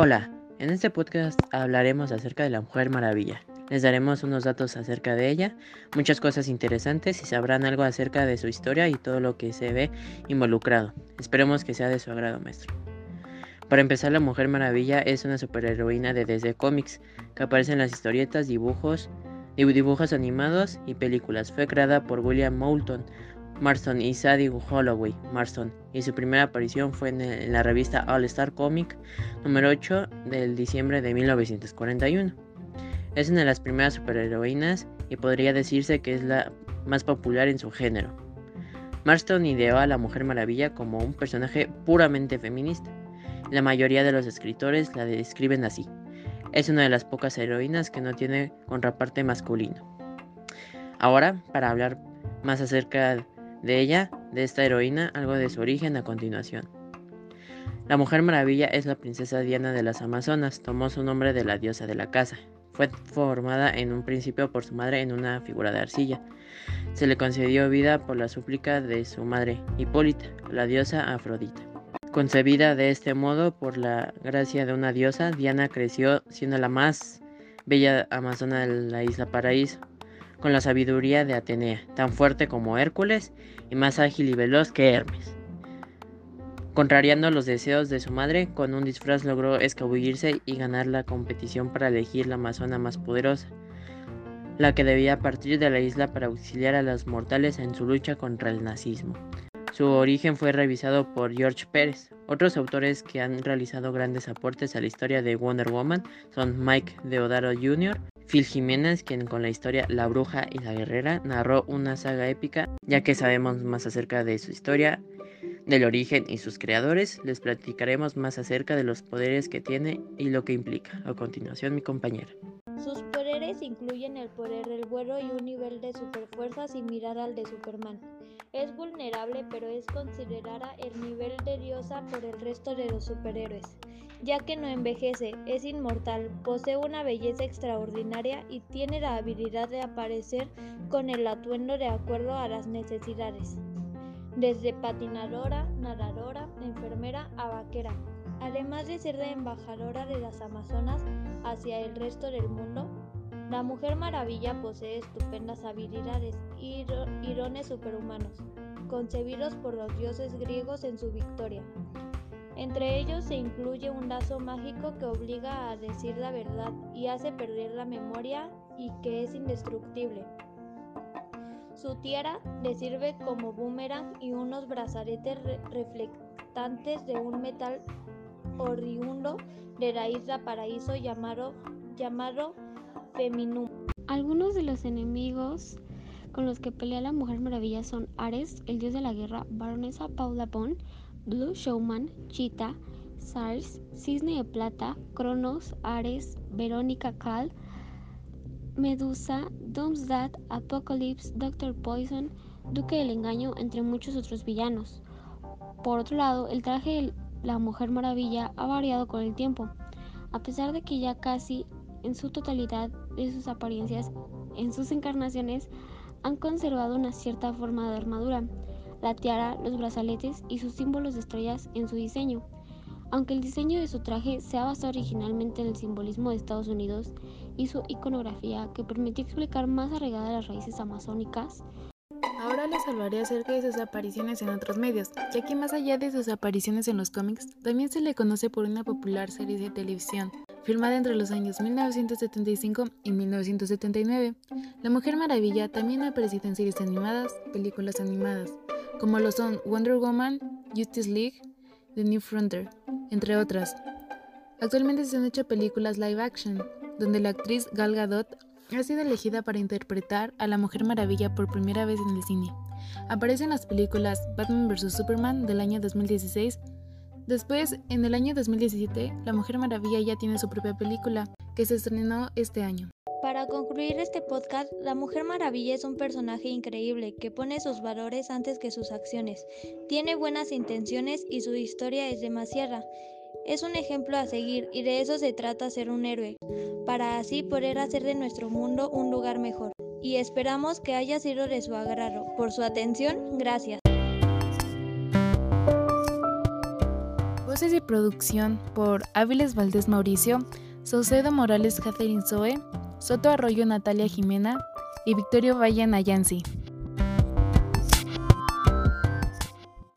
Hola, en este podcast hablaremos acerca de la Mujer Maravilla. Les daremos unos datos acerca de ella, muchas cosas interesantes y sabrán algo acerca de su historia y todo lo que se ve involucrado. Esperemos que sea de su agrado, maestro. Para empezar, la Mujer Maravilla es una superheroína de DC Comics que aparece en las historietas, dibujos, dibujos animados y películas. Fue creada por William Moulton, Marston y Sadie Holloway Marston, y su primera aparición fue en, la revista All Star Comic número 8 del diciembre de 1941. Es una de las primeras superheroínas y podría decirse que es la más popular en su género. Marston ideó a la Mujer Maravilla como un personaje puramente feminista. La mayoría de los escritores la describen así. Es una de las pocas heroínas que no tiene contraparte masculino. Ahora, para hablar más acerca de de ella, de esta heroína, algo de su origen a continuación. La Mujer Maravilla es la princesa Diana de las Amazonas, tomó su nombre de la diosa de la casa. Fue formada en un principio por su madre en una figura de arcilla. Se le concedió vida por la súplica de su madre, Hipólita, la diosa Afrodita. Concebida de este modo por la gracia de una diosa, Diana creció siendo la más bella amazona de la isla Paraíso con la sabiduría de Atenea, tan fuerte como Hércules y más ágil y veloz que Hermes. Contrariando los deseos de su madre, con un disfraz logró escabullirse y ganar la competición para elegir la amazona más poderosa, la que debía partir de la isla para auxiliar a los mortales en su lucha contra el nazismo. Su origen fue revisado por George Pérez. Otros autores que han realizado grandes aportes a la historia de Wonder Woman son Mike Deodaro Jr., Phil Jiménez, quien con la historia La Bruja y la Guerrera narró una saga épica, ya que sabemos más acerca de su historia, del origen y sus creadores, les platicaremos más acerca de los poderes que tiene y lo que implica. A continuación, mi compañera. Sus poderes incluyen el poder del vuelo y un nivel de superfuerza similar al de Superman. Es vulnerable, pero es considerada el nivel de diosa por el resto de los superhéroes ya que no envejece, es inmortal, posee una belleza extraordinaria y tiene la habilidad de aparecer con el atuendo de acuerdo a las necesidades, desde patinadora, nadadora, enfermera a vaquera. Además de ser la embajadora de las Amazonas hacia el resto del mundo, la Mujer Maravilla posee estupendas habilidades y dones superhumanos, concebidos por los dioses griegos en su victoria. Entre ellos se incluye un lazo mágico que obliga a decir la verdad y hace perder la memoria y que es indestructible. Su tiara le sirve como boomerang y unos brazaletes reflectantes de un metal oriundo de la isla Paraíso llamado, llamado Algunos de los enemigos con los que pelea la Mujer Maravilla son Ares, el dios de la guerra, Baronesa Paula Bond, Blue Showman, Cheetah, SARS, Cisne de Plata, Cronos, Ares, Verónica Cal, Medusa, Doomsday, Apocalypse, Doctor Poison, Duque del Engaño, entre muchos otros villanos. Por otro lado, el traje de la Mujer Maravilla ha variado con el tiempo, a pesar de que ya casi en su totalidad de sus apariencias en sus encarnaciones han conservado una cierta forma de armadura la tiara, los brazaletes y sus símbolos de estrellas en su diseño. Aunque el diseño de su traje se ha basado originalmente en el simbolismo de Estados Unidos y su iconografía que permitió explicar más arraigada las raíces amazónicas, Ahora les hablaré acerca de sus apariciones en otros medios, ya que más allá de sus apariciones en los cómics, también se le conoce por una popular serie de televisión, filmada entre los años 1975 y 1979. La Mujer Maravilla también ha aparecido en series animadas, películas animadas, como lo son Wonder Woman, Justice League, The New Frontier, entre otras. Actualmente se han hecho películas live action, donde la actriz Gal Gadot ha sido elegida para interpretar a la Mujer Maravilla por primera vez en el cine. Aparece en las películas Batman vs. Superman del año 2016. Después, en el año 2017, La Mujer Maravilla ya tiene su propia película, que se estrenó este año. Para concluir este podcast, la Mujer Maravilla es un personaje increíble que pone sus valores antes que sus acciones, tiene buenas intenciones y su historia es demasiada. Es un ejemplo a seguir y de eso se trata ser un héroe, para así poder hacer de nuestro mundo un lugar mejor. Y esperamos que haya sido de su agrado. Por su atención, gracias. Y producción por Áviles Valdés Mauricio, Saucedo Morales Catherine Zoe, Soto Arroyo Natalia Jimena y Victorio Valle Nayansi.